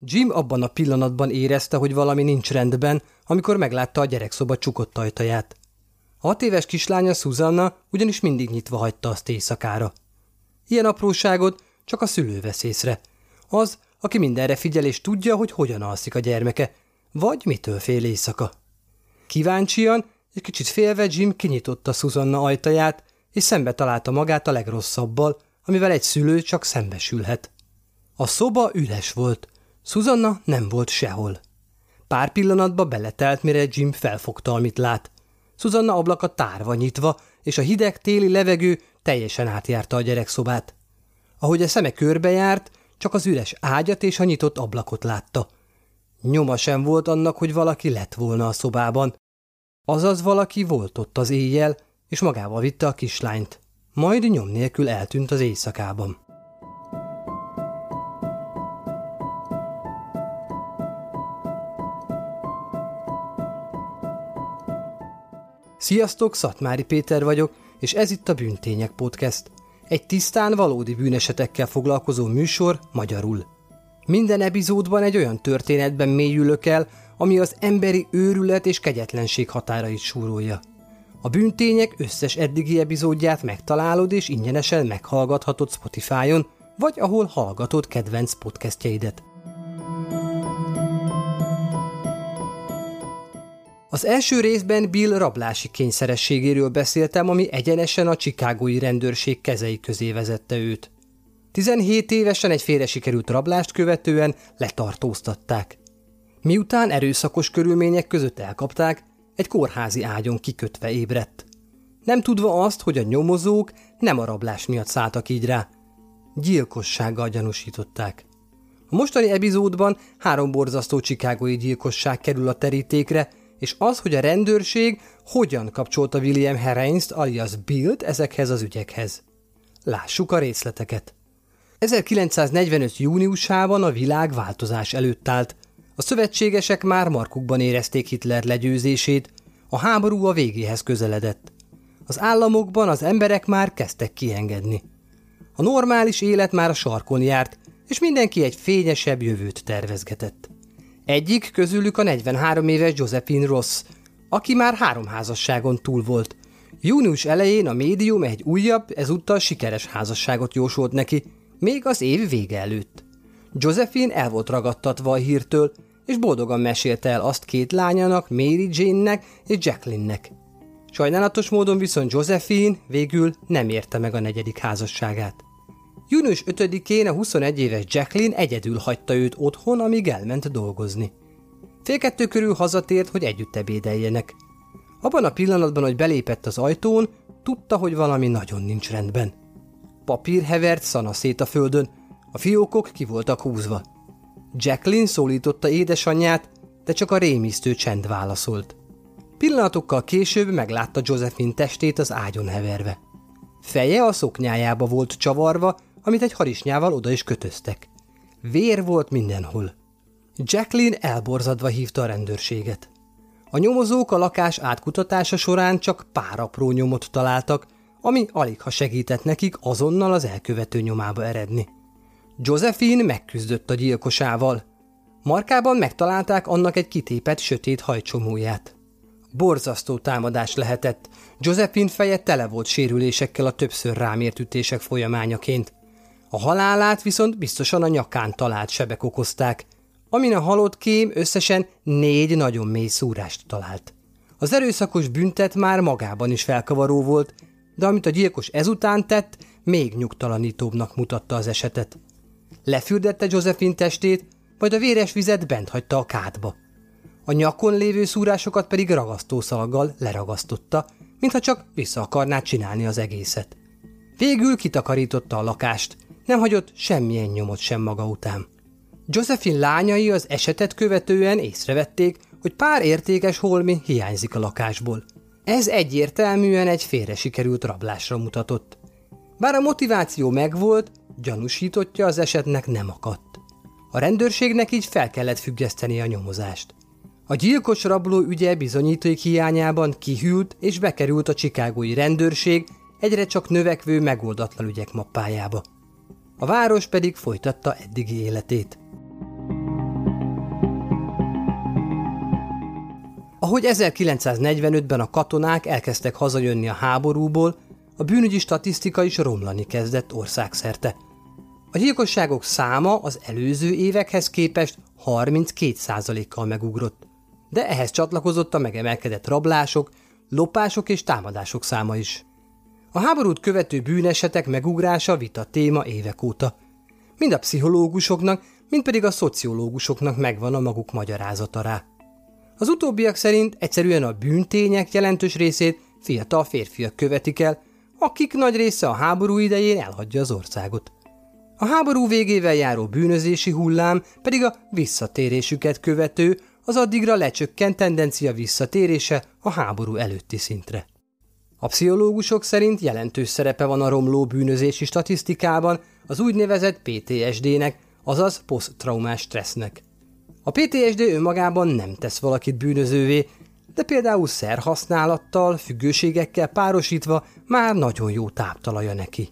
Jim abban a pillanatban érezte, hogy valami nincs rendben, amikor meglátta a gyerekszoba csukott ajtaját. A hat éves kislánya Susanna ugyanis mindig nyitva hagyta azt éjszakára. Ilyen apróságot csak a szülő vesz észre. Az, aki mindenre figyel és tudja, hogy hogyan alszik a gyermeke, vagy mitől fél éjszaka. Kíváncsian, egy kicsit félve Jim kinyitotta Susanna ajtaját, és szembe találta magát a legrosszabbal, amivel egy szülő csak szembesülhet. A szoba üres volt, Susanna nem volt sehol. Pár pillanatba beletelt, mire Jim felfogta, amit lát. Susanna ablaka tárva nyitva, és a hideg téli levegő teljesen átjárta a gyerekszobát. Ahogy a szeme körbejárt, csak az üres ágyat és a nyitott ablakot látta. Nyoma sem volt annak, hogy valaki lett volna a szobában. Azaz valaki volt ott az éjjel, és magával vitte a kislányt. Majd nyom nélkül eltűnt az éjszakában. Sziasztok, Szatmári Péter vagyok, és ez itt a Bűntények Podcast. Egy tisztán valódi bűnesetekkel foglalkozó műsor magyarul. Minden epizódban egy olyan történetben mélyülök el, ami az emberi őrület és kegyetlenség határait súrolja. A bűntények összes eddigi epizódját megtalálod és ingyenesen meghallgathatod Spotify-on, vagy ahol hallgatod kedvenc podcastjeidet. Az első részben Bill rablási kényszerességéről beszéltem, ami egyenesen a csikágói rendőrség kezei közé vezette őt. 17 évesen egy félre sikerült rablást követően letartóztatták. Miután erőszakos körülmények között elkapták, egy kórházi ágyon kikötve ébredt. Nem tudva azt, hogy a nyomozók nem a rablás miatt szálltak így rá. Gyilkossággal gyanúsították. A mostani epizódban három borzasztó csikágói gyilkosság kerül a terítékre, és az, hogy a rendőrség hogyan kapcsolta William Herreins alias Billt ezekhez az ügyekhez. Lássuk a részleteket. 1945. júniusában a világ változás előtt állt. A szövetségesek már markukban érezték Hitler legyőzését, a háború a végéhez közeledett. Az államokban az emberek már kezdtek kiengedni. A normális élet már a sarkon járt, és mindenki egy fényesebb jövőt tervezgetett. Egyik közülük a 43 éves Josephine Ross, aki már három házasságon túl volt. Június elején a médium egy újabb, ezúttal sikeres házasságot jósolt neki, még az év vége előtt. Josephine el volt ragadtatva a hírtől, és boldogan mesélte el azt két lányának, Mary Jane-nek és Jacqueline-nek. Sajnálatos módon viszont Josephine végül nem érte meg a negyedik házasságát. Június 5-én a 21 éves Jacqueline egyedül hagyta őt otthon, amíg elment dolgozni. Fél kettő körül hazatért, hogy együtt ebédeljenek. Abban a pillanatban, hogy belépett az ajtón, tudta, hogy valami nagyon nincs rendben. Papír hevert szana szét a földön, a fiókok ki voltak húzva. Jacqueline szólította édesanyját, de csak a rémisztő csend válaszolt. Pillanatokkal később meglátta Josephine testét az ágyon heverve. Feje a szoknyájába volt csavarva, amit egy harisnyával oda is kötöztek. Vér volt mindenhol. Jacqueline elborzadva hívta a rendőrséget. A nyomozók a lakás átkutatása során csak pár apró nyomot találtak, ami alig ha segített nekik azonnal az elkövető nyomába eredni. Josephine megküzdött a gyilkosával. Markában megtalálták annak egy kitépet sötét hajcsomóját. Borzasztó támadás lehetett. Josephine feje tele volt sérülésekkel a többször rámért ütések folyamányaként. A halálát viszont biztosan a nyakán talált sebek okozták, amin a halott kém összesen négy nagyon mély szúrást talált. Az erőszakos büntet már magában is felkavaró volt, de amit a gyilkos ezután tett, még nyugtalanítóbbnak mutatta az esetet. Lefürdette Josephine testét, majd a véres vizet bent hagyta a kádba. A nyakon lévő szúrásokat pedig ragasztószalaggal leragasztotta, mintha csak vissza akarná csinálni az egészet. Végül kitakarította a lakást, nem hagyott semmilyen nyomot sem maga után. Josephine lányai az esetet követően észrevették, hogy pár értékes holmi hiányzik a lakásból. Ez egyértelműen egy félre sikerült rablásra mutatott. Bár a motiváció megvolt, gyanúsítottja az esetnek nem akadt. A rendőrségnek így fel kellett függeszteni a nyomozást. A gyilkos rabló ügye bizonyítóik hiányában kihűlt és bekerült a csikágói rendőrség egyre csak növekvő megoldatlan ügyek mappájába a város pedig folytatta eddigi életét. Ahogy 1945-ben a katonák elkezdtek hazajönni a háborúból, a bűnügyi statisztika is romlani kezdett országszerte. A gyilkosságok száma az előző évekhez képest 32%-kal megugrott, de ehhez csatlakozott a megemelkedett rablások, lopások és támadások száma is. A háborút követő bűnesetek megugrása vita téma évek óta. Mind a pszichológusoknak, mind pedig a szociológusoknak megvan a maguk magyarázata rá. Az utóbbiak szerint egyszerűen a bűntények jelentős részét fiatal férfiak követik el, akik nagy része a háború idején elhagyja az országot. A háború végével járó bűnözési hullám pedig a visszatérésüket követő, az addigra lecsökkent tendencia visszatérése a háború előtti szintre. A pszichológusok szerint jelentős szerepe van a romló bűnözési statisztikában az úgynevezett PTSD-nek, azaz poszttraumás stressznek. A PTSD önmagában nem tesz valakit bűnözővé, de például szerhasználattal, függőségekkel párosítva már nagyon jó táptalaja neki.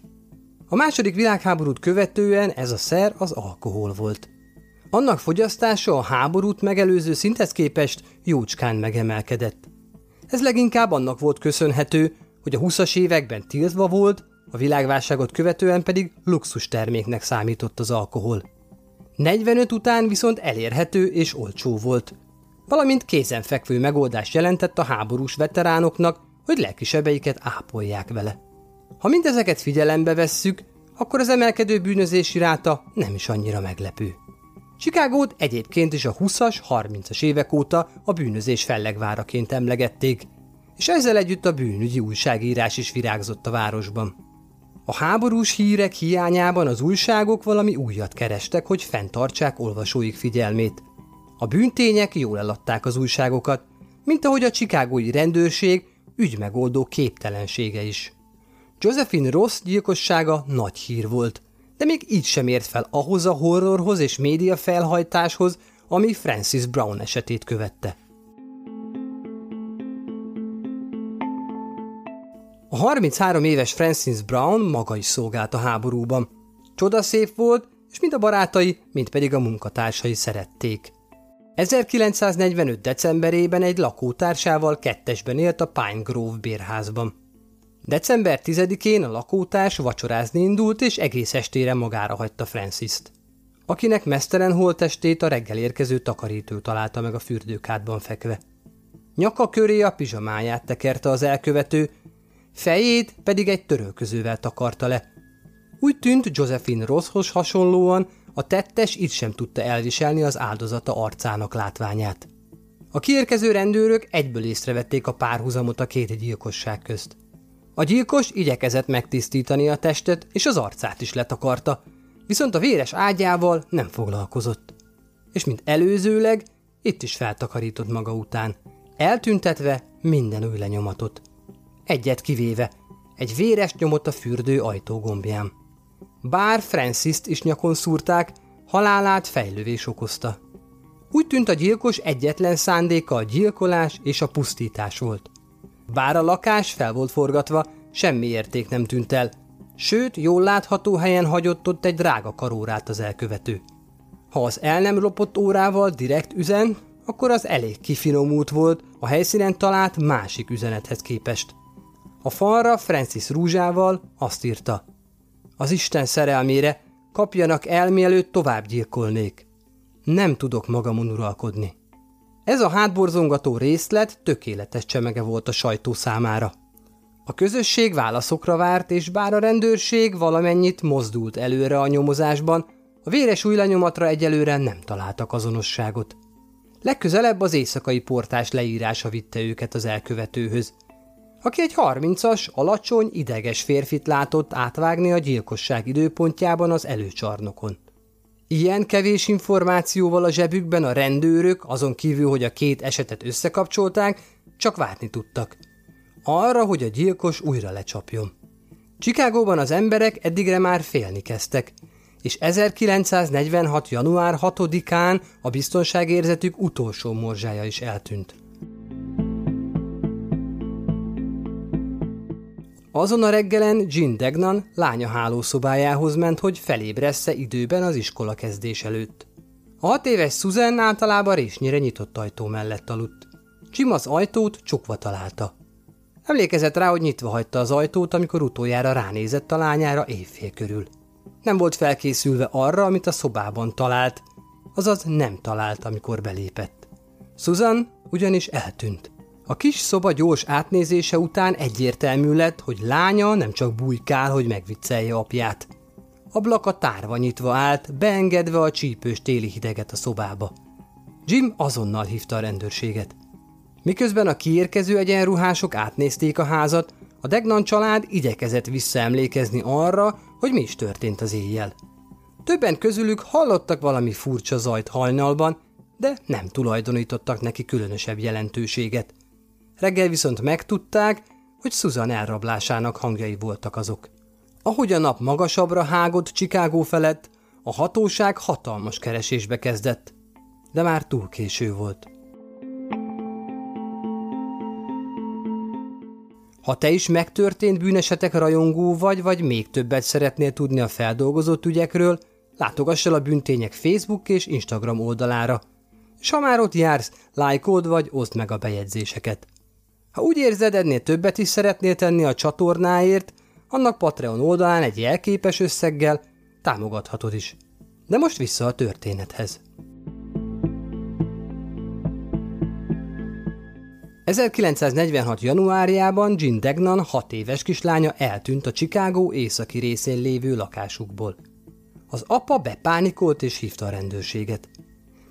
A második világháborút követően ez a szer az alkohol volt. Annak fogyasztása a háborút megelőző szinthez képest jócskán megemelkedett. Ez leginkább annak volt köszönhető, hogy a 20-as években tiltva volt, a világválságot követően pedig luxus terméknek számított az alkohol. 45 után viszont elérhető és olcsó volt. Valamint kézenfekvő megoldás jelentett a háborús veteránoknak, hogy lelkisebeiket ápolják vele. Ha mindezeket figyelembe vesszük, akkor az emelkedő bűnözési ráta nem is annyira meglepő. Chicagót egyébként is a 20-as, 30-as évek óta a bűnözés fellegváraként emlegették, és ezzel együtt a bűnügyi újságírás is virágzott a városban. A háborús hírek hiányában az újságok valami újat kerestek, hogy fenntartsák olvasóik figyelmét. A bűntények jól eladták az újságokat, mint ahogy a csikágói rendőrség ügymegoldó képtelensége is. Josephine Ross gyilkossága nagy hír volt, de még így sem ért fel ahhoz a horrorhoz és média felhajtáshoz, ami Francis Brown esetét követte. A 33 éves Francis Brown maga is szolgált a háborúban. Csodaszép volt, és mind a barátai, mind pedig a munkatársai szerették. 1945. decemberében egy lakótársával kettesben élt a Pine Grove bérházban. December 10-én a lakótárs vacsorázni indult, és egész estére magára hagyta Francis-t. Akinek mesztelen holtestét a reggel érkező takarítő találta meg a fürdőkádban fekve. Nyaka köré a pizsamáját tekerte az elkövető, fejét pedig egy törölközővel takarta le. Úgy tűnt Josephine Rosshoz hasonlóan, a tettes itt sem tudta elviselni az áldozata arcának látványát. A kiérkező rendőrök egyből észrevették a párhuzamot a két gyilkosság közt. A gyilkos igyekezett megtisztítani a testet, és az arcát is letakarta, viszont a véres ágyával nem foglalkozott. És mint előzőleg, itt is feltakarított maga után, eltüntetve minden új lenyomatot. Egyet kivéve, egy véres nyomot a fürdő ajtógombján. Bár Francis-t is nyakon szúrták, halálát fejlővés okozta. Úgy tűnt a gyilkos egyetlen szándéka a gyilkolás és a pusztítás volt. Bár a lakás fel volt forgatva, semmi érték nem tűnt el, sőt, jól látható helyen hagyott ott egy drága karórát az elkövető. Ha az el nem lopott órával direkt üzen, akkor az elég kifinomult volt a helyszínen talált másik üzenethez képest. A falra Francis rúzsával azt írta. Az Isten szerelmére kapjanak el, mielőtt tovább gyilkolnék. Nem tudok magamon uralkodni. Ez a hátborzongató részlet tökéletes csemege volt a sajtó számára. A közösség válaszokra várt, és bár a rendőrség valamennyit mozdult előre a nyomozásban, a véres új lenyomatra egyelőre nem találtak azonosságot. Legközelebb az éjszakai portás leírása vitte őket az elkövetőhöz, aki egy harmincas, alacsony, ideges férfit látott átvágni a gyilkosság időpontjában az előcsarnokon. Ilyen kevés információval a zsebükben a rendőrök, azon kívül, hogy a két esetet összekapcsolták, csak várni tudtak. Arra, hogy a gyilkos újra lecsapjon. Csikágóban az emberek eddigre már félni kezdtek, és 1946. január 6-án a biztonságérzetük utolsó morzsája is eltűnt. Azon a reggelen Jean Degnan lánya hálószobájához ment, hogy felébressze időben az iskola kezdés előtt. A hat éves Susan általában résnyire nyitott ajtó mellett aludt. Jim az ajtót csukva találta. Emlékezett rá, hogy nyitva hagyta az ajtót, amikor utoljára ránézett a lányára évfél körül. Nem volt felkészülve arra, amit a szobában talált, azaz nem talált, amikor belépett. Susan ugyanis eltűnt. A kis szoba gyors átnézése után egyértelmű lett, hogy lánya nem csak bujkál, hogy megviccelje apját. Ablaka tárva nyitva állt, beengedve a csípős téli hideget a szobába. Jim azonnal hívta a rendőrséget. Miközben a kiérkező egyenruhások átnézték a házat, a Degnan család igyekezett visszaemlékezni arra, hogy mi is történt az éjjel. Többen közülük hallottak valami furcsa zajt hajnalban, de nem tulajdonítottak neki különösebb jelentőséget. Reggel viszont megtudták, hogy Susan elrablásának hangjai voltak azok. Ahogy a nap magasabbra hágott Chicago felett, a hatóság hatalmas keresésbe kezdett, de már túl késő volt. Ha te is megtörtént bűnesetek rajongó vagy, vagy még többet szeretnél tudni a feldolgozott ügyekről, látogass el a bűntények Facebook és Instagram oldalára. És ha már ott jársz, lájkold vagy oszd meg a bejegyzéseket. Ha úgy érzed, ennél többet is szeretnél tenni a csatornáért, annak Patreon oldalán egy jelképes összeggel támogathatod is. De most vissza a történethez. 1946. januárjában Jean Degnan hat éves kislánya eltűnt a Chicago északi részén lévő lakásukból. Az apa bepánikolt és hívta a rendőrséget.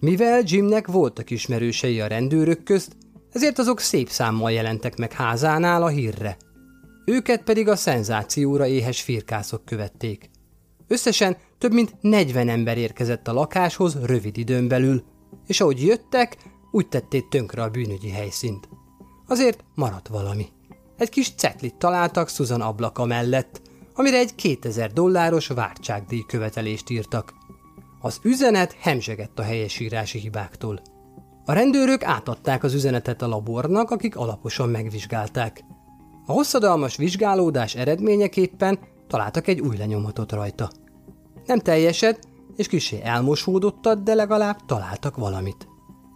Mivel Jimnek voltak ismerősei a rendőrök közt, ezért azok szép számmal jelentek meg házánál a hírre. Őket pedig a szenzációra éhes firkászok követték. Összesen több mint 40 ember érkezett a lakáshoz rövid időn belül, és ahogy jöttek, úgy tették tönkre a bűnügyi helyszínt. Azért maradt valami. Egy kis cetlit találtak Susan ablaka mellett, amire egy 2000 dolláros váltságdíj követelést írtak. Az üzenet hemzsegett a helyesírási hibáktól. A rendőrök átadták az üzenetet a labornak, akik alaposan megvizsgálták. A hosszadalmas vizsgálódás eredményeképpen találtak egy új lenyomatot rajta. Nem teljeset, és kisé elmosódottat, de legalább találtak valamit.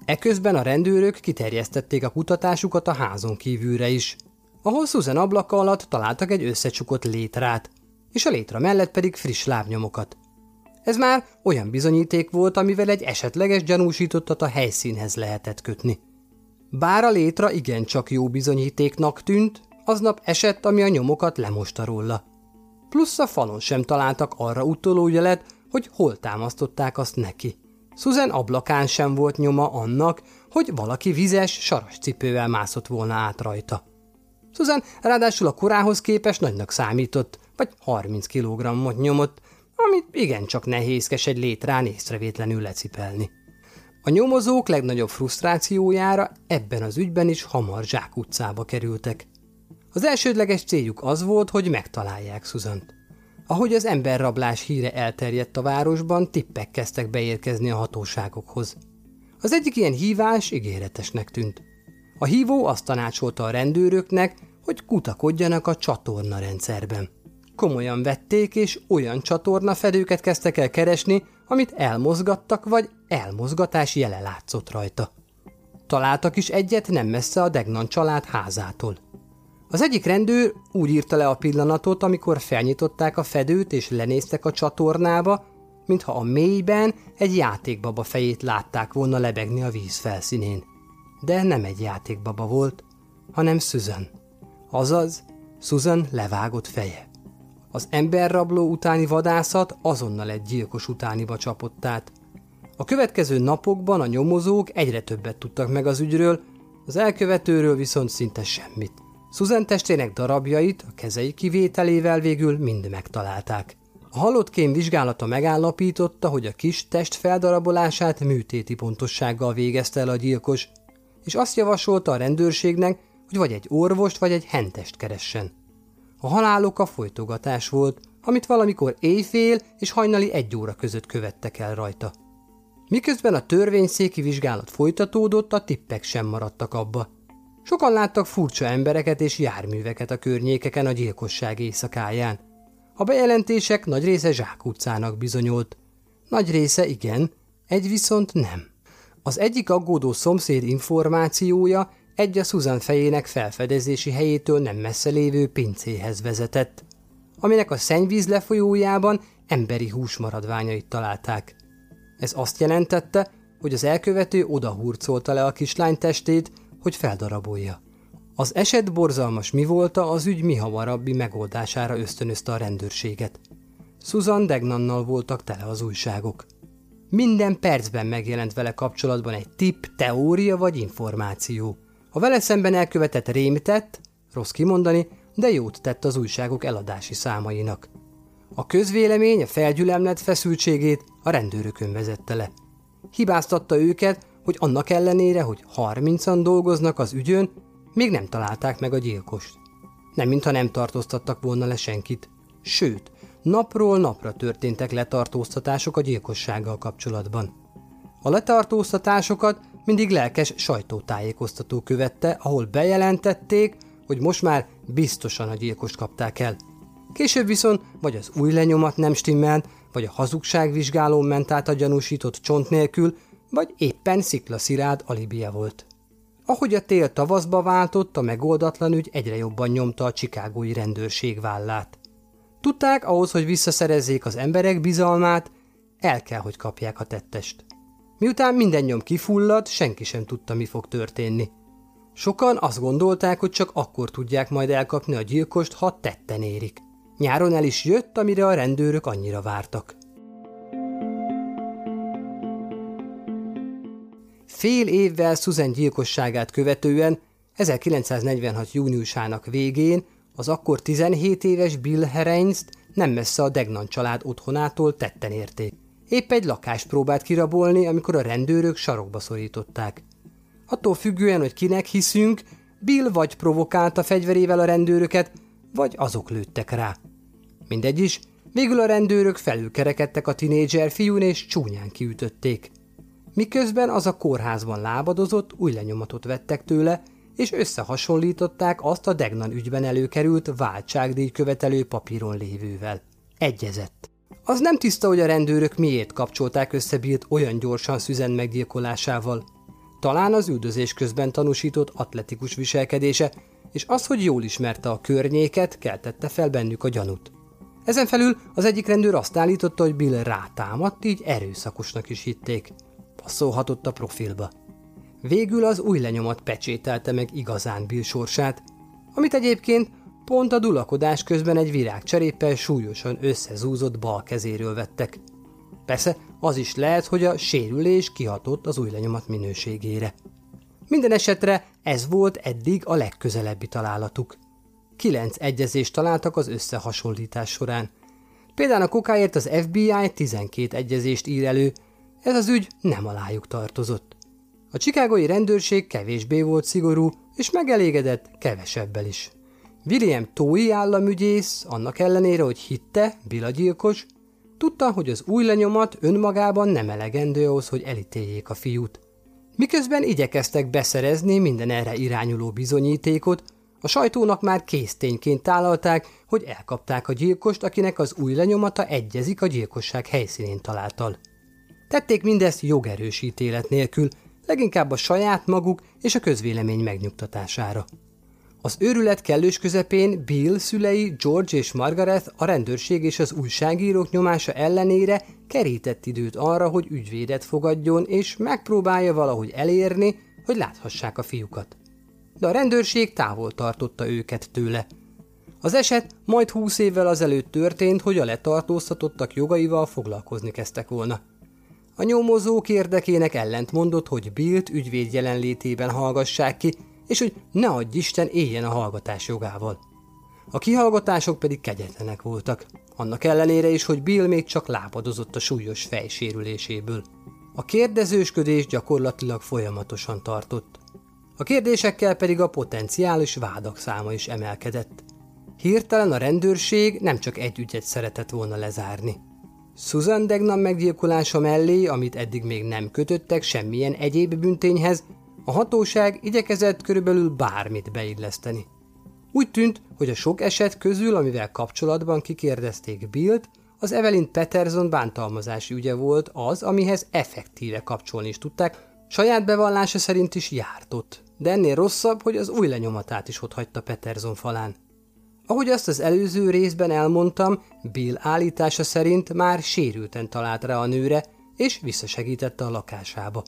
Eközben a rendőrök kiterjesztették a kutatásukat a házon kívülre is, ahol Susan ablaka alatt találtak egy összecsukott létrát, és a létra mellett pedig friss lábnyomokat. Ez már olyan bizonyíték volt, amivel egy esetleges gyanúsítottat a helyszínhez lehetett kötni. Bár a létra igencsak jó bizonyítéknak tűnt, aznap esett, ami a nyomokat lemosta róla. Plusz a falon sem találtak arra utoló jelet, hogy hol támasztották azt neki. Susan ablakán sem volt nyoma annak, hogy valaki vizes, saras cipővel mászott volna át rajta. Susan ráadásul a korához képest nagynak számított, vagy 30 kilogrammot nyomott, amit igencsak nehézkes egy létrán észrevétlenül lecipelni. A nyomozók legnagyobb frusztrációjára ebben az ügyben is hamar utcába kerültek. Az elsődleges céljuk az volt, hogy megtalálják Szuzant. Ahogy az emberrablás híre elterjedt a városban, tippek kezdtek beérkezni a hatóságokhoz. Az egyik ilyen hívás ígéretesnek tűnt. A hívó azt tanácsolta a rendőröknek, hogy kutakodjanak a csatorna rendszerben. Komolyan vették, és olyan csatorna fedőket kezdtek el keresni, amit elmozgattak, vagy elmozgatás jele látszott rajta. Találtak is egyet nem messze a Degnan család házától. Az egyik rendőr úgy írta le a pillanatot, amikor felnyitották a fedőt és lenéztek a csatornába, mintha a mélyben egy játékbaba fejét látták volna lebegni a víz felszínén. De nem egy játékbaba volt, hanem Susan. Azaz, Susan levágott feje. Az emberrabló utáni vadászat azonnal egy gyilkos utániba csapott át. A következő napokban a nyomozók egyre többet tudtak meg az ügyről, az elkövetőről viszont szinte semmit. Susan testének darabjait a kezei kivételével végül mind megtalálták. A halott kém vizsgálata megállapította, hogy a kis test feldarabolását műtéti pontossággal végezte el a gyilkos, és azt javasolta a rendőrségnek, hogy vagy egy orvost, vagy egy hentest keressen. A halálok a folytogatás volt, amit valamikor éjfél és hajnali egy óra között követtek el rajta. Miközben a törvényszéki vizsgálat folytatódott, a tippek sem maradtak abba. Sokan láttak furcsa embereket és járműveket a környékeken a gyilkosság éjszakáján. A bejelentések nagy része Zsák utcának bizonyult. Nagy része igen, egy viszont nem. Az egyik aggódó szomszéd információja egy a Susan fejének felfedezési helyétől nem messze lévő pincéhez vezetett, aminek a szennyvíz lefolyójában emberi hús maradványait találták. Ez azt jelentette, hogy az elkövető odahurcolta le a kislány testét, hogy feldarabolja. Az eset borzalmas mi volta, az ügy mi hamarabbi megoldására ösztönözte a rendőrséget. Susan Degnannal voltak tele az újságok. Minden percben megjelent vele kapcsolatban egy tipp, teória vagy információ. A vele szemben elkövetett rémtett, rossz kimondani, de jót tett az újságok eladási számainak. A közvélemény a felgyülemlet feszültségét a rendőrökön vezette le. Hibáztatta őket, hogy annak ellenére, hogy harmincan dolgoznak az ügyön, még nem találták meg a gyilkost. Nem mintha nem tartóztattak volna le senkit. Sőt, napról napra történtek letartóztatások a gyilkossággal kapcsolatban. A letartóztatásokat mindig lelkes sajtótájékoztató követte, ahol bejelentették, hogy most már biztosan a gyilkost kapták el. Később viszont vagy az új lenyomat nem stimmelt, vagy a hazugságvizsgálón ment át a gyanúsított csont nélkül, vagy éppen sziklaszirád alibia volt. Ahogy a tél tavaszba váltott, a megoldatlan ügy egyre jobban nyomta a csikágói rendőrség vállát. Tudták, ahhoz, hogy visszaszerezzék az emberek bizalmát, el kell, hogy kapják a tettest. Miután minden nyom kifulladt, senki sem tudta, mi fog történni. Sokan azt gondolták, hogy csak akkor tudják majd elkapni a gyilkost, ha tetten érik. Nyáron el is jött, amire a rendőrök annyira vártak. Fél évvel Susan gyilkosságát követően 1946. júniusának végén az akkor 17 éves Bill Hereinst nem messze a Degnan család otthonától tetten érték. Épp egy lakást próbált kirabolni, amikor a rendőrök sarokba szorították. Attól függően, hogy kinek hiszünk, Bill vagy provokálta fegyverével a rendőröket, vagy azok lőttek rá. Mindegy is, végül a rendőrök felülkerekedtek a tinédzser fiún és csúnyán kiütötték. Miközben az a kórházban lábadozott, új lenyomatot vettek tőle, és összehasonlították azt a Degnan ügyben előkerült váltságdíj követelő papíron lévővel. Egyezett. Az nem tiszta, hogy a rendőrök miért kapcsolták össze Billt olyan gyorsan szüzen meggyilkolásával. Talán az üldözés közben tanúsított atletikus viselkedése, és az, hogy jól ismerte a környéket, keltette fel bennük a gyanút. Ezen felül az egyik rendőr azt állította, hogy Bill rátámadt, így erőszakosnak is hitték. Passzolhatott a profilba. Végül az új lenyomat pecsételte meg igazán Bill sorsát, amit egyébként pont a dulakodás közben egy virágcseréppel súlyosan összezúzott bal kezéről vettek. Persze az is lehet, hogy a sérülés kihatott az új lenyomat minőségére. Minden esetre ez volt eddig a legközelebbi találatuk. Kilenc egyezést találtak az összehasonlítás során. Például a kokáért az FBI 12 egyezést ír elő, ez az ügy nem alájuk tartozott. A csikágoi rendőrség kevésbé volt szigorú, és megelégedett kevesebbel is. William Tói államügyész, annak ellenére, hogy hitte, gyilkos, tudta, hogy az új lenyomat önmagában nem elegendő ahhoz, hogy elítéljék a fiút. Miközben igyekeztek beszerezni minden erre irányuló bizonyítékot, a sajtónak már késztényként tálalták, hogy elkapták a gyilkost, akinek az új lenyomata egyezik a gyilkosság helyszínén találtal. Tették mindezt jogerős ítélet nélkül, leginkább a saját maguk és a közvélemény megnyugtatására. Az őrület kellős közepén Bill szülei, George és Margaret a rendőrség és az újságírók nyomása ellenére kerített időt arra, hogy ügyvédet fogadjon és megpróbálja valahogy elérni, hogy láthassák a fiúkat. De a rendőrség távol tartotta őket tőle. Az eset majd húsz évvel azelőtt történt, hogy a letartóztatottak jogaival foglalkozni kezdtek volna. A nyomozók érdekének ellent mondott, hogy Billt ügyvéd jelenlétében hallgassák ki, és hogy ne adj Isten éljen a hallgatás jogával. A kihallgatások pedig kegyetlenek voltak, annak ellenére is, hogy Bill még csak lábadozott a súlyos fejsérüléséből. A kérdezősködés gyakorlatilag folyamatosan tartott. A kérdésekkel pedig a potenciális vádak száma is emelkedett. Hirtelen a rendőrség nem csak egy ügyet szeretett volna lezárni. Susan Degnan meggyilkolása mellé, amit eddig még nem kötöttek semmilyen egyéb büntényhez, a hatóság igyekezett körülbelül bármit beilleszteni. Úgy tűnt, hogy a sok eset közül, amivel kapcsolatban kikérdezték Billt, az Evelyn Peterson bántalmazási ügye volt az, amihez effektíve kapcsolni is tudták, saját bevallása szerint is jártott. de ennél rosszabb, hogy az új lenyomatát is ott hagyta Peterson falán. Ahogy azt az előző részben elmondtam, Bill állítása szerint már sérülten talált rá a nőre, és visszasegítette a lakásába.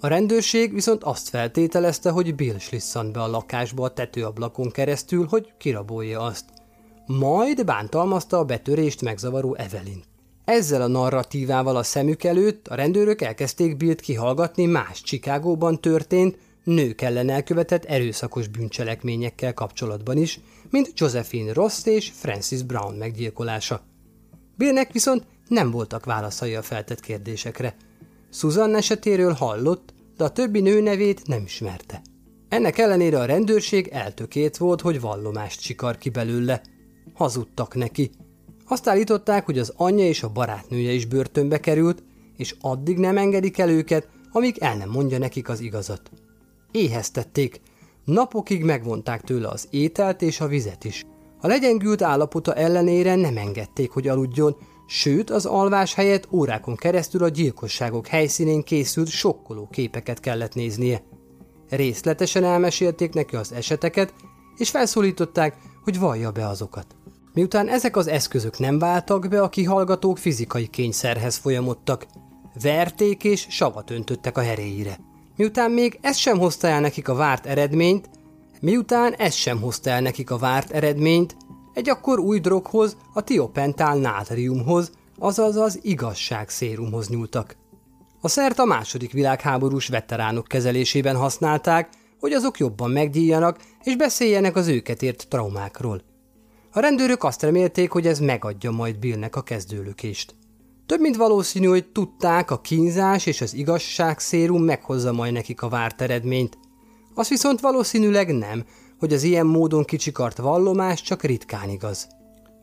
A rendőrség viszont azt feltételezte, hogy Bill slisszant be a lakásba a tetőablakon keresztül, hogy kirabolja azt. Majd bántalmazta a betörést megzavaró Evelyn. Ezzel a narratívával a szemük előtt a rendőrök elkezdték Billt kihallgatni más Csikágóban történt, nők ellen elkövetett erőszakos bűncselekményekkel kapcsolatban is, mint Josephine Ross és Francis Brown meggyilkolása. Billnek viszont nem voltak válaszai a feltett kérdésekre. Susan esetéről hallott, de a többi nő nevét nem ismerte. Ennek ellenére a rendőrség eltökélt volt, hogy vallomást csikar ki belőle. Hazudtak neki. Azt állították, hogy az anyja és a barátnője is börtönbe került, és addig nem engedik el őket, amíg el nem mondja nekik az igazat. Éheztették, napokig megvonták tőle az ételt és a vizet is. A legyengült állapota ellenére nem engedték, hogy aludjon, sőt az alvás helyett órákon keresztül a gyilkosságok helyszínén készült sokkoló képeket kellett néznie. Részletesen elmesélték neki az eseteket, és felszólították, hogy vallja be azokat. Miután ezek az eszközök nem váltak be, a kihallgatók fizikai kényszerhez folyamodtak. Verték és savat öntöttek a heréire. Miután még ez sem hozta el nekik a várt eredményt, miután ez sem hozta el nekik a várt eredményt, egy akkor új droghoz, a tiopentál nátriumhoz, azaz az igazság szérumhoz nyúltak. A szert a második világháborús veteránok kezelésében használták, hogy azok jobban meggyíjanak és beszéljenek az őket ért traumákról. A rendőrök azt remélték, hogy ez megadja majd Billnek a kezdőlökést. Több mint valószínű, hogy tudták, a kínzás és az igazság szérum meghozza majd nekik a várt eredményt. Az viszont valószínűleg nem, hogy az ilyen módon kicsikart vallomás csak ritkán igaz.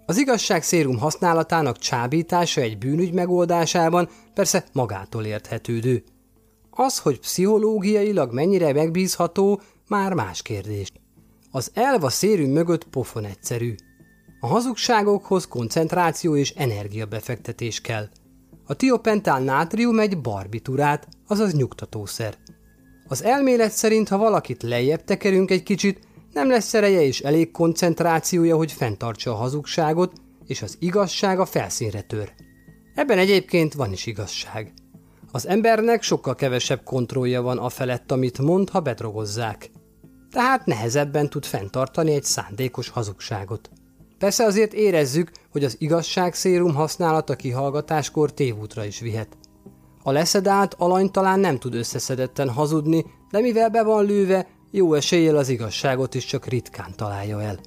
Az igazság szérum használatának csábítása egy bűnügy megoldásában persze magától érthetődő. Az, hogy pszichológiailag mennyire megbízható, már más kérdés. Az elva szérű mögött pofon egyszerű. A hazugságokhoz koncentráció és energiabefektetés kell. A tiopentál nátrium egy barbiturát, azaz nyugtatószer. Az elmélet szerint, ha valakit lejjebb tekerünk egy kicsit, nem lesz ereje és elég koncentrációja, hogy fenntartsa a hazugságot, és az igazság a felszínre tör. Ebben egyébként van is igazság. Az embernek sokkal kevesebb kontrollja van a felett, amit mond, ha bedrogozzák. Tehát nehezebben tud fenntartani egy szándékos hazugságot. Persze azért érezzük, hogy az igazság szérum használata kihallgatáskor tévútra is vihet. A leszedált alany talán nem tud összeszedetten hazudni, de mivel be van lőve, jó eséllyel az igazságot is csak ritkán találja el.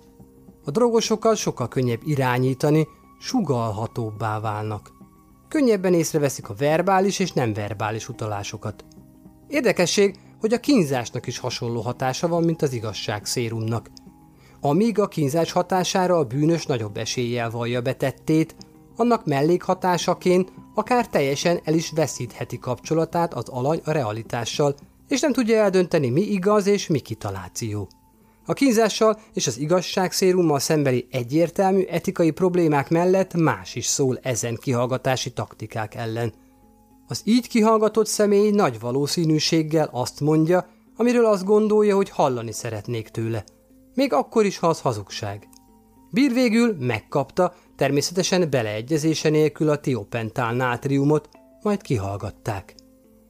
A drogosokat sokkal könnyebb irányítani, sugalhatóbbá válnak. Könnyebben észreveszik a verbális és nem verbális utalásokat. Érdekesség, hogy a kínzásnak is hasonló hatása van, mint az igazság szérumnak – amíg a kínzás hatására a bűnös nagyobb eséllyel vallja betettét, annak mellékhatásaként akár teljesen el is veszítheti kapcsolatát az alany a realitással, és nem tudja eldönteni, mi igaz és mi kitaláció. A kínzással és az igazságszérummal szembeli egyértelmű etikai problémák mellett más is szól ezen kihallgatási taktikák ellen. Az így kihallgatott személy nagy valószínűséggel azt mondja, amiről azt gondolja, hogy hallani szeretnék tőle – még akkor is, ha az hazugság. Bír végül megkapta, természetesen beleegyezése nélkül a tiopentál nátriumot, majd kihallgatták.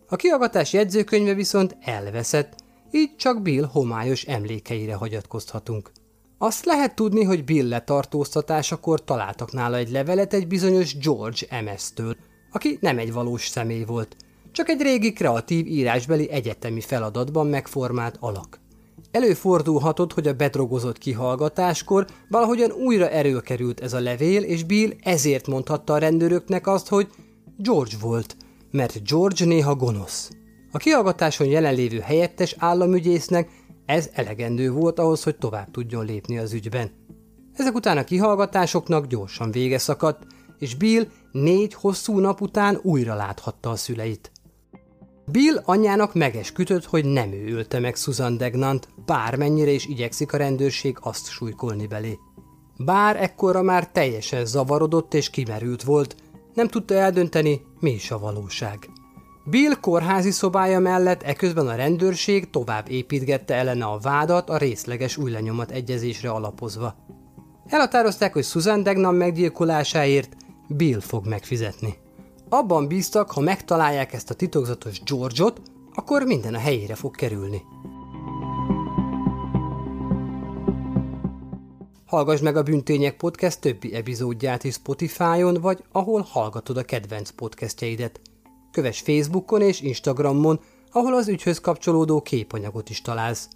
A kihallgatás jegyzőkönyve viszont elveszett, így csak Bill homályos emlékeire hagyatkozhatunk. Azt lehet tudni, hogy Bill letartóztatásakor találtak nála egy levelet egy bizonyos George MS-től, aki nem egy valós személy volt, csak egy régi kreatív írásbeli egyetemi feladatban megformált alak. Előfordulhatott, hogy a bedrogozott kihallgatáskor valahogyan újra erőkerült ez a levél, és Bill ezért mondhatta a rendőröknek azt, hogy George volt, mert George néha gonosz. A kihallgatáson jelenlévő helyettes államügyésznek ez elegendő volt ahhoz, hogy tovább tudjon lépni az ügyben. Ezek után a kihallgatásoknak gyorsan vége szakadt, és Bill négy hosszú nap után újra láthatta a szüleit. Bill anyjának megeskütött, hogy nem ő ölte meg Susan Degnant, bármennyire is igyekszik a rendőrség azt súlykolni belé. Bár ekkora már teljesen zavarodott és kimerült volt, nem tudta eldönteni, mi is a valóság. Bill kórházi szobája mellett eközben a rendőrség tovább építgette ellene a vádat a részleges új lenyomat egyezésre alapozva. Elhatározták, hogy Susan Degnan meggyilkolásáért Bill fog megfizetni. Abban bíztak, ha megtalálják ezt a titokzatos George-ot, akkor minden a helyére fog kerülni. Hallgass meg a Bűntények Podcast többi epizódját is Spotify-on, vagy ahol hallgatod a kedvenc podcastjeidet. Kövess Facebookon és Instagramon, ahol az ügyhöz kapcsolódó képanyagot is találsz.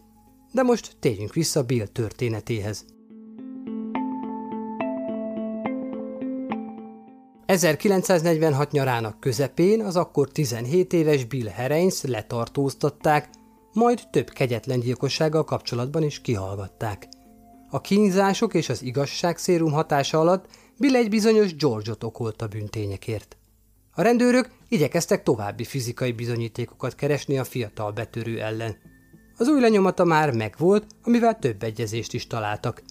De most térjünk vissza Bill történetéhez. 1946 nyarának közepén az akkor 17 éves Bill Hereins letartóztatták, majd több kegyetlen gyilkossággal kapcsolatban is kihallgatták. A kínzások és az igazság szérum hatása alatt Bill egy bizonyos George-ot okolt a bűntényekért. A rendőrök igyekeztek további fizikai bizonyítékokat keresni a fiatal betörő ellen. Az új lenyomata már megvolt, amivel több egyezést is találtak.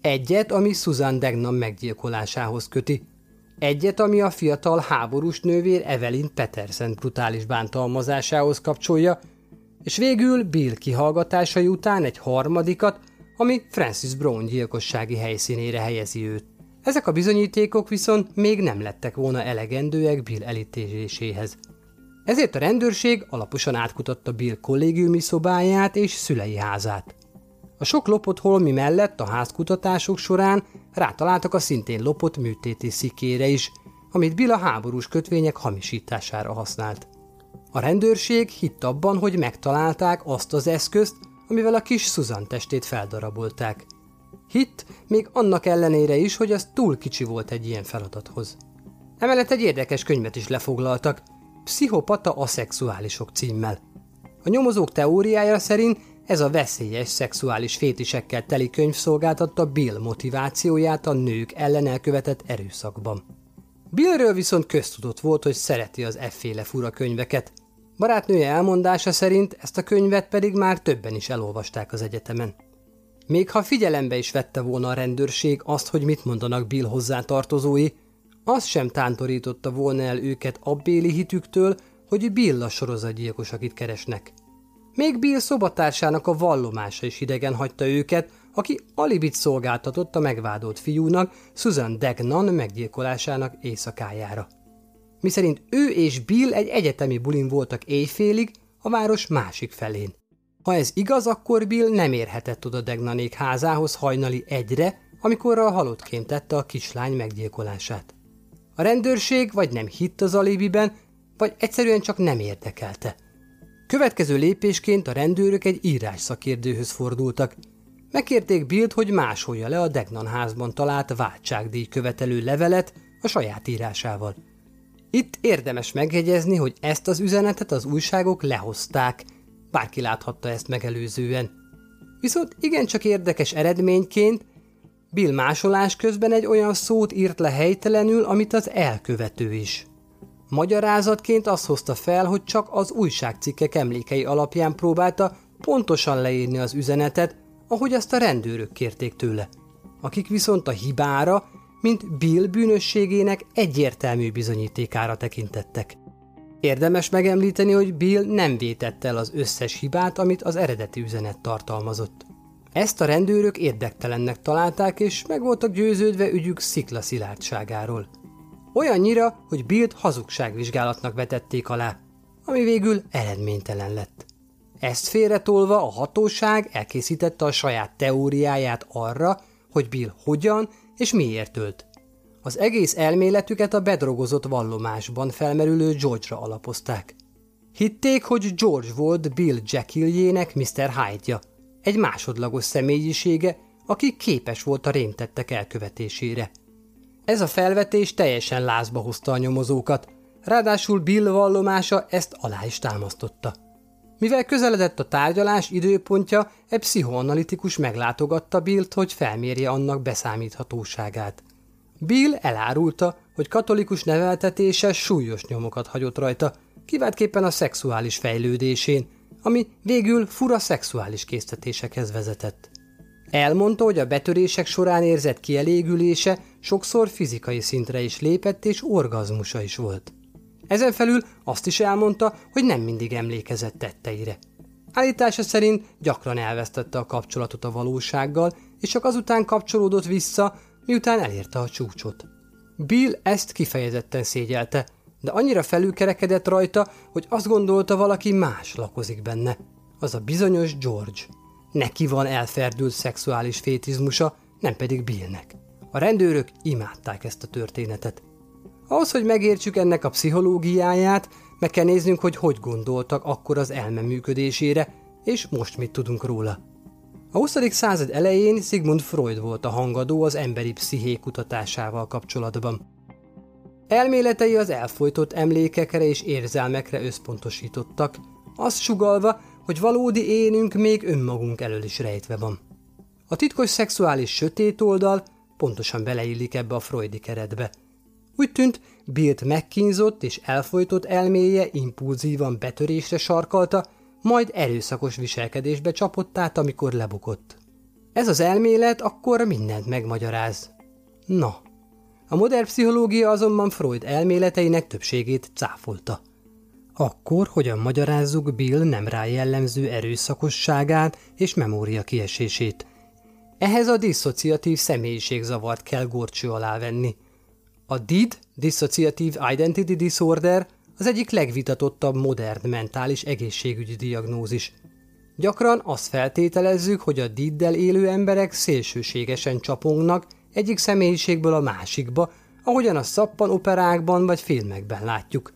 Egyet, ami Susan Degnan meggyilkolásához köti, Egyet, ami a fiatal háborús nővér Evelyn Petersen brutális bántalmazásához kapcsolja, és végül Bill kihallgatásai után egy harmadikat, ami Francis Brown gyilkossági helyszínére helyezi őt. Ezek a bizonyítékok viszont még nem lettek volna elegendőek Bill elítéléséhez. Ezért a rendőrség alaposan átkutatta Bill kollégiumi szobáját és szülei házát. A sok lopott holmi mellett a házkutatások során rátaláltak a szintén lopott műtéti szikére is, amit Bill a háborús kötvények hamisítására használt. A rendőrség hitt abban, hogy megtalálták azt az eszközt, amivel a kis Susan testét feldarabolták. Hitt, még annak ellenére is, hogy az túl kicsi volt egy ilyen feladathoz. Emellett egy érdekes könyvet is lefoglaltak, Pszichopata aszexuálisok címmel. A nyomozók teóriája szerint ez a veszélyes szexuális fétisekkel teli könyv szolgáltatta Bill motivációját a nők ellen elkövetett erőszakban. Billről viszont köztudott volt, hogy szereti az efféle fura könyveket. Barátnője elmondása szerint ezt a könyvet pedig már többen is elolvasták az egyetemen. Még ha figyelembe is vette volna a rendőrség azt, hogy mit mondanak Bill hozzátartozói, az sem tántorította volna el őket abbéli hitüktől, hogy Bill a sorozatgyilkos, akit keresnek. Még Bill szobatársának a vallomása is idegen hagyta őket, aki alibit szolgáltatott a megvádolt fiúnak Susan Degnan meggyilkolásának éjszakájára. Miszerint ő és Bill egy egyetemi bulin voltak éjfélig a város másik felén. Ha ez igaz, akkor Bill nem érhetett oda Degnanék házához hajnali egyre, amikor a halottként tette a kislány meggyilkolását. A rendőrség vagy nem hitt az alibiben, vagy egyszerűen csak nem érdekelte – Következő lépésként a rendőrök egy írás szakértőhöz fordultak. Megkérték Billt, hogy másolja le a Degnan házban talált váltságdíj követelő levelet a saját írásával. Itt érdemes megjegyezni, hogy ezt az üzenetet az újságok lehozták, bárki láthatta ezt megelőzően. Viszont igencsak érdekes eredményként Bill másolás közben egy olyan szót írt le helytelenül, amit az elkövető is. Magyarázatként azt hozta fel, hogy csak az újságcikkek emlékei alapján próbálta pontosan leírni az üzenetet, ahogy azt a rendőrök kérték tőle, akik viszont a hibára, mint Bill bűnösségének egyértelmű bizonyítékára tekintettek. Érdemes megemlíteni, hogy Bill nem vétette el az összes hibát, amit az eredeti üzenet tartalmazott. Ezt a rendőrök érdektelennek találták, és meg voltak győződve ügyük sziklaszilárdságáról. Olyannyira, hogy Billt hazugságvizsgálatnak vetették alá, ami végül eredménytelen lett. Ezt félretolva a hatóság elkészítette a saját teóriáját arra, hogy Bill hogyan és miért ölt. Az egész elméletüket a bedrogozott vallomásban felmerülő George-ra alapozták. Hitték, hogy George volt Bill Jackiljének Mr. Hyde-ja, egy másodlagos személyisége, aki képes volt a rémtettek elkövetésére – ez a felvetés teljesen lázba hozta a nyomozókat, ráadásul Bill vallomása ezt alá is támasztotta. Mivel közeledett a tárgyalás időpontja, egy pszichoanalitikus meglátogatta Billt, hogy felmérje annak beszámíthatóságát. Bill elárulta, hogy katolikus neveltetése súlyos nyomokat hagyott rajta, kiváltképpen a szexuális fejlődésén, ami végül fura szexuális késztetésekhez vezetett. Elmondta, hogy a betörések során érzett kielégülése sokszor fizikai szintre is lépett, és orgazmusa is volt. Ezen felül azt is elmondta, hogy nem mindig emlékezett tetteire. Állítása szerint gyakran elvesztette a kapcsolatot a valósággal, és csak azután kapcsolódott vissza, miután elérte a csúcsot. Bill ezt kifejezetten szégyelte, de annyira felülkerekedett rajta, hogy azt gondolta valaki más lakozik benne. Az a bizonyos George. Neki van elferdült szexuális fétizmusa, nem pedig Billnek. A rendőrök imádták ezt a történetet. Ahhoz, hogy megértsük ennek a pszichológiáját, meg kell néznünk, hogy hogy gondoltak akkor az elme működésére, és most mit tudunk róla. A 20. század elején Sigmund Freud volt a hangadó az emberi psziché kutatásával kapcsolatban. Elméletei az elfolytott emlékekre és érzelmekre összpontosítottak, azt sugalva, hogy valódi énünk még önmagunk elől is rejtve van. A titkos szexuális sötét oldal pontosan beleillik ebbe a freudi keretbe. Úgy tűnt, Billt megkínzott és elfolytott elméje impulzívan betörésre sarkalta, majd erőszakos viselkedésbe csapott át, amikor lebukott. Ez az elmélet akkor mindent megmagyaráz. Na, a modern pszichológia azonban Freud elméleteinek többségét cáfolta. Akkor hogyan magyarázzuk Bill nem rá jellemző erőszakosságát és memória kiesését? Ehhez a diszociatív személyiségzavart kell gorcső alá venni. A DID, Dissociative Identity Disorder, az egyik legvitatottabb modern mentális egészségügyi diagnózis. Gyakran azt feltételezzük, hogy a diddel élő emberek szélsőségesen csapongnak egyik személyiségből a másikba, ahogyan a szappan operákban vagy filmekben látjuk.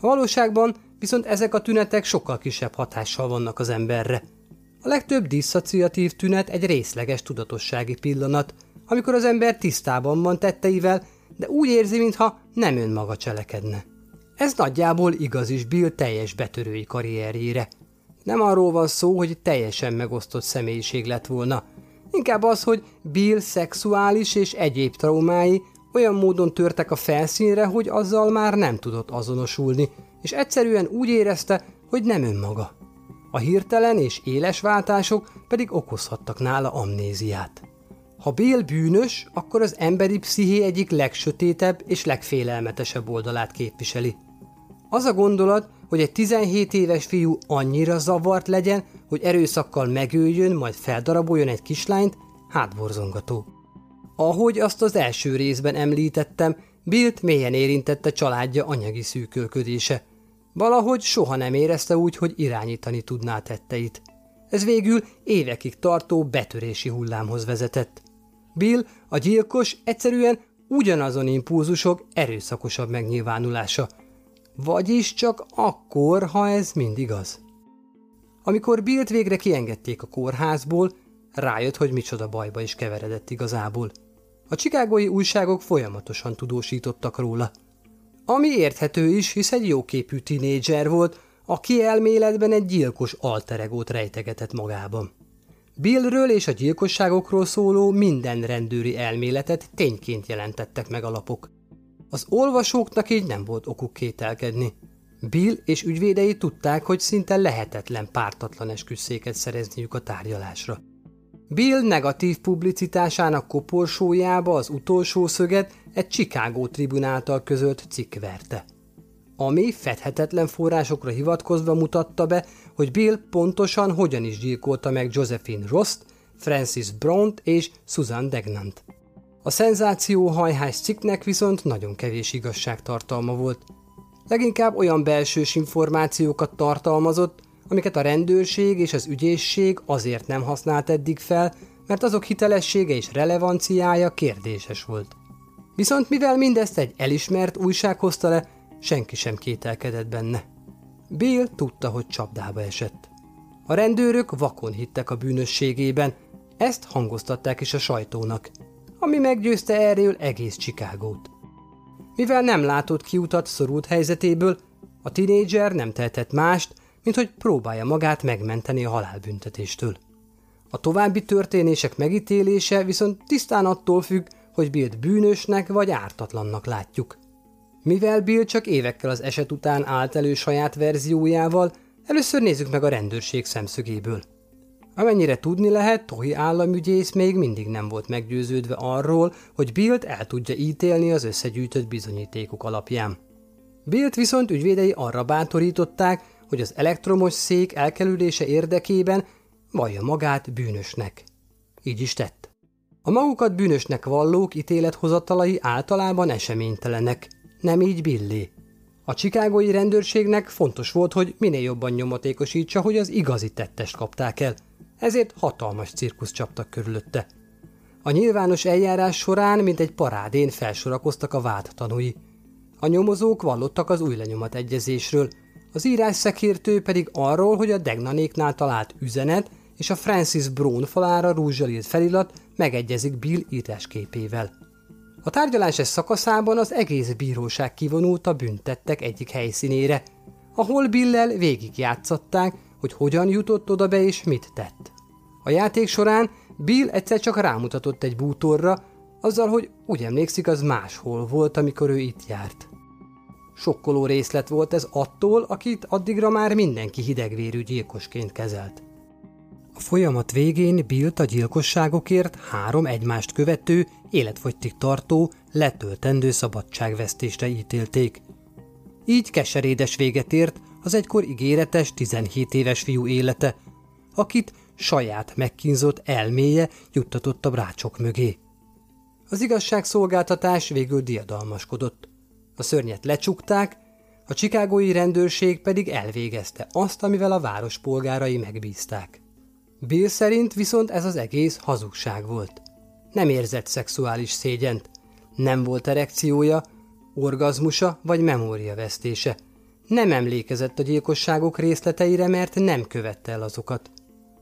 A valóságban viszont ezek a tünetek sokkal kisebb hatással vannak az emberre. A legtöbb disszociatív tünet egy részleges tudatossági pillanat, amikor az ember tisztában van tetteivel, de úgy érzi, mintha nem önmaga cselekedne. Ez nagyjából igaz is Bill teljes betörői karrierjére. Nem arról van szó, hogy teljesen megosztott személyiség lett volna. Inkább az, hogy Bill szexuális és egyéb traumái olyan módon törtek a felszínre, hogy azzal már nem tudott azonosulni, és egyszerűen úgy érezte, hogy nem önmaga. A hirtelen és éles váltások pedig okozhattak nála amnéziát. Ha Bill bűnös, akkor az emberi psziché egyik legsötétebb és legfélelmetesebb oldalát képviseli. Az a gondolat, hogy egy 17 éves fiú annyira zavart legyen, hogy erőszakkal megöljön, majd feldaraboljon egy kislányt, hátborzongató. Ahogy azt az első részben említettem, Billt mélyen érintette családja anyagi szűkölködése. Valahogy soha nem érezte úgy, hogy irányítani tudná tetteit. Ez végül évekig tartó betörési hullámhoz vezetett. Bill, a gyilkos egyszerűen ugyanazon impulzusok erőszakosabb megnyilvánulása – vagyis csak akkor, ha ez mindig az. Amikor Billt végre kiengedték a kórházból, rájött, hogy micsoda bajba is keveredett igazából. A csikágói újságok folyamatosan tudósítottak róla. Ami érthető is, hisz egy jóképű tinédzser volt, aki elméletben egy gyilkos alteregót rejtegetett magában. Billről és a gyilkosságokról szóló minden rendőri elméletet tényként jelentettek meg a lapok. Az olvasóknak így nem volt okuk kételkedni. Bill és ügyvédei tudták, hogy szinte lehetetlen pártatlan esküszéket szerezniük a tárgyalásra. Bill negatív publicitásának koporsójába az utolsó szöget egy Chicago tribunáltal közölt cikk verte. Ami fedhetetlen forrásokra hivatkozva mutatta be, hogy Bill pontosan hogyan is gyilkolta meg Josephine Rost, Francis Bront és Susan Degnant. A szenzáció hajhás cikknek viszont nagyon kevés igazságtartalma volt. Leginkább olyan belsős információkat tartalmazott, amiket a rendőrség és az ügyészség azért nem használt eddig fel, mert azok hitelessége és relevanciája kérdéses volt. Viszont mivel mindezt egy elismert újság hozta le, senki sem kételkedett benne. Bill tudta, hogy csapdába esett. A rendőrök vakon hittek a bűnösségében, ezt hangoztatták is a sajtónak – ami meggyőzte erről egész Csikágót. Mivel nem látott kiutat szorult helyzetéből, a tinédzser nem tehetett mást, mint hogy próbálja magát megmenteni a halálbüntetéstől. A további történések megítélése viszont tisztán attól függ, hogy Billt bűnösnek vagy ártatlannak látjuk. Mivel Bill csak évekkel az eset után állt elő saját verziójával, először nézzük meg a rendőrség szemszögéből – Amennyire tudni lehet, Tohi államügyész még mindig nem volt meggyőződve arról, hogy Billt el tudja ítélni az összegyűjtött bizonyítékok alapján. Billt viszont ügyvédei arra bátorították, hogy az elektromos szék elkerülése érdekében vallja magát bűnösnek. Így is tett. A magukat bűnösnek vallók ítélethozatalai általában eseménytelenek, nem így Billy. A csikágói rendőrségnek fontos volt, hogy minél jobban nyomatékosítsa, hogy az igazi tettest kapták el, ezért hatalmas cirkusz csaptak körülötte. A nyilvános eljárás során, mint egy parádén felsorakoztak a vád tanúi. A nyomozók vallottak az új lenyomat egyezésről, az írás szekértő pedig arról, hogy a Degnanéknál talált üzenet és a Francis Brown falára rúzsal írt felirat megegyezik Bill írásképével. A tárgyalás ez szakaszában az egész bíróság kivonult a büntettek egyik helyszínére, ahol Billel végigjátszatták, hogy hogyan jutott oda be és mit tett. A játék során Bill egyszer csak rámutatott egy bútorra, azzal, hogy úgy emlékszik, az máshol volt, amikor ő itt járt. Sokkoló részlet volt ez attól, akit addigra már mindenki hidegvérű gyilkosként kezelt. A folyamat végén Billt a gyilkosságokért három egymást követő, életfogytig tartó, letöltendő szabadságvesztésre ítélték. Így keserédes véget ért az egykor ígéretes 17 éves fiú élete, akit saját megkínzott elméje juttatott a brácsok mögé. Az igazságszolgáltatás végül diadalmaskodott. A szörnyet lecsukták, a csikágói rendőrség pedig elvégezte azt, amivel a város polgárai megbízták. Bill szerint viszont ez az egész hazugság volt. Nem érzett szexuális szégyent, nem volt erekciója, orgazmusa vagy memóriavesztése. Nem emlékezett a gyilkosságok részleteire, mert nem követte el azokat.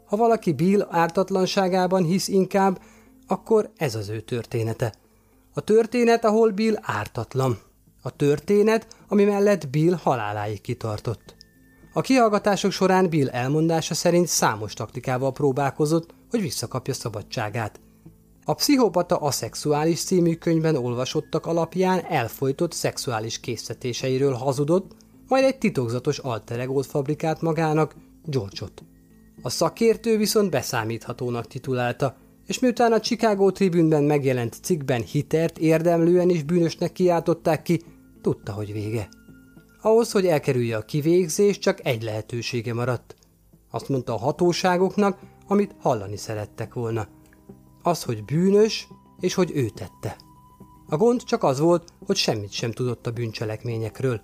Ha valaki Bill ártatlanságában hisz inkább, akkor ez az ő története. A történet, ahol Bill ártatlan. A történet, ami mellett Bill haláláig kitartott. A kihallgatások során Bill elmondása szerint számos taktikával próbálkozott, hogy visszakapja szabadságát. A Pszichopata Aszexuális című könyvben olvasottak alapján elfolytott szexuális készítéseiről hazudott, majd egy titokzatos alteregót fabrikált magának, George-ot. A szakértő viszont beszámíthatónak titulálta, és miután a Chicago Tribune-ben megjelent cikkben hitert érdemlően is bűnösnek kiáltották ki, tudta, hogy vége. Ahhoz, hogy elkerülje a kivégzés, csak egy lehetősége maradt. Azt mondta a hatóságoknak, amit hallani szerettek volna. Az, hogy bűnös, és hogy ő tette. A gond csak az volt, hogy semmit sem tudott a bűncselekményekről.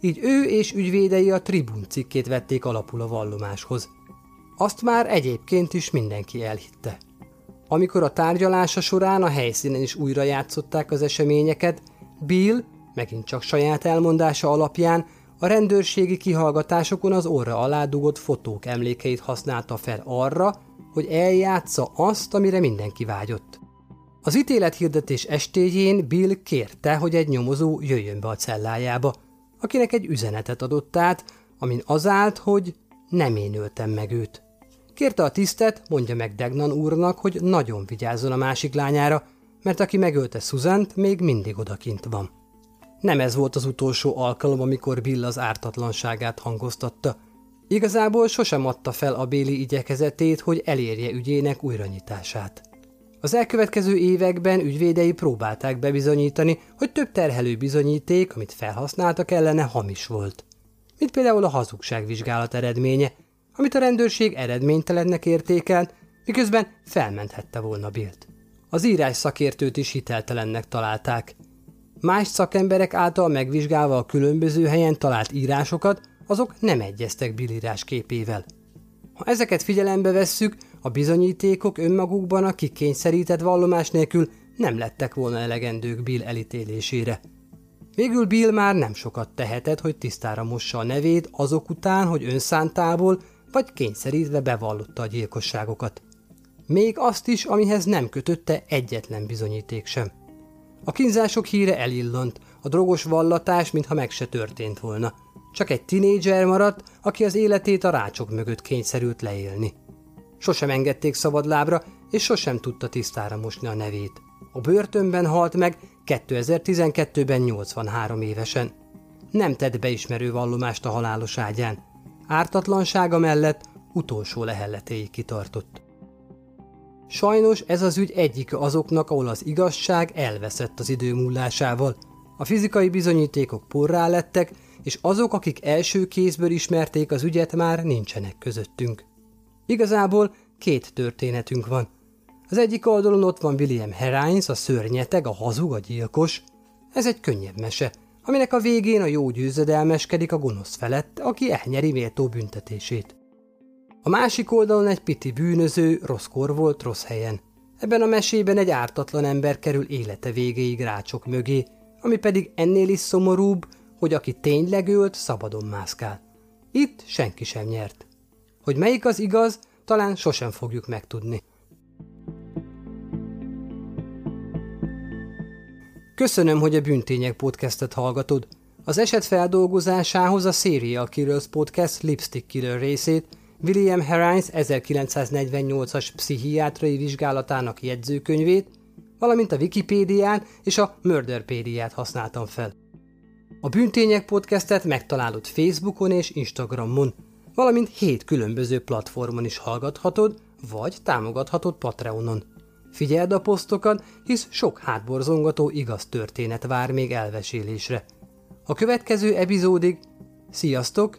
Így ő és ügyvédei a tribun cikkét vették alapul a vallomáshoz. Azt már egyébként is mindenki elhitte. Amikor a tárgyalása során a helyszínen is újra játszották az eseményeket, Bill megint csak saját elmondása alapján a rendőrségi kihallgatásokon az orra alá dugott fotók emlékeit használta fel arra, hogy eljátsza azt, amire mindenki vágyott. Az ítélethirdetés estéjén Bill kérte, hogy egy nyomozó jöjjön be a cellájába, akinek egy üzenetet adott át, amin az állt, hogy nem én öltem meg őt. Kérte a tisztet, mondja meg Degnan úrnak, hogy nagyon vigyázzon a másik lányára, mert aki megölte Szuzant, még mindig odakint van. Nem ez volt az utolsó alkalom, amikor Bill az ártatlanságát hangoztatta. Igazából sosem adta fel a Béli igyekezetét, hogy elérje ügyének újranyitását. Az elkövetkező években ügyvédei próbálták bebizonyítani, hogy több terhelő bizonyíték, amit felhasználtak ellene, hamis volt. Mint például a hazugságvizsgálat eredménye, amit a rendőrség eredménytelennek értékelt, miközben felmenthette volna Billt. Az írás szakértőt is hiteltelennek találták – Más szakemberek által megvizsgálva a különböző helyen talált írásokat, azok nem egyeztek Bill írás képével. Ha ezeket figyelembe vesszük, a bizonyítékok önmagukban a kikényszerített vallomás nélkül nem lettek volna elegendők Bill elítélésére. Végül Bill már nem sokat tehetett, hogy tisztára mossa a nevét azok után, hogy önszántából vagy kényszerítve bevallotta a gyilkosságokat. Még azt is, amihez nem kötötte egyetlen bizonyíték sem. A kínzások híre elillant, a drogos vallatás, mintha meg se történt volna. Csak egy tinédzser maradt, aki az életét a rácsok mögött kényszerült leélni. Sosem engedték szabadlábra, és sosem tudta tisztára mosni a nevét. A börtönben halt meg 2012-ben 83 évesen. Nem tett beismerő vallomást a halálos ágyán. Ártatlansága mellett utolsó lehelletéig kitartott. Sajnos ez az ügy egyik azoknak, ahol az igazság elveszett az idő múlásával. A fizikai bizonyítékok porrá lettek, és azok, akik első kézből ismerték az ügyet, már nincsenek közöttünk. Igazából két történetünk van. Az egyik oldalon ott van William Herines, a szörnyeteg, a hazug, a gyilkos. Ez egy könnyebb mese, aminek a végén a jó győzedelmeskedik a gonosz felett, aki elnyeri méltó büntetését. A másik oldalon egy piti bűnöző, rosszkor volt rossz helyen. Ebben a mesében egy ártatlan ember kerül élete végéig rácsok mögé, ami pedig ennél is szomorúbb, hogy aki tényleg ölt, szabadon mászkál. Itt senki sem nyert. Hogy melyik az igaz, talán sosem fogjuk megtudni. Köszönöm, hogy a Bűntények podcastet hallgatod. Az eset feldolgozásához a Serial Killers podcast Lipstick Killer részét, William Herines 1948-as pszichiátrai vizsgálatának jegyzőkönyvét, valamint a Wikipédián és a Murderpédiát használtam fel. A Bűntények podcastet megtalálod Facebookon és Instagramon, valamint hét különböző platformon is hallgathatod, vagy támogathatod Patreonon. Figyeld a posztokat, hisz sok hátborzongató igaz történet vár még elvesélésre. A következő epizódig sziasztok,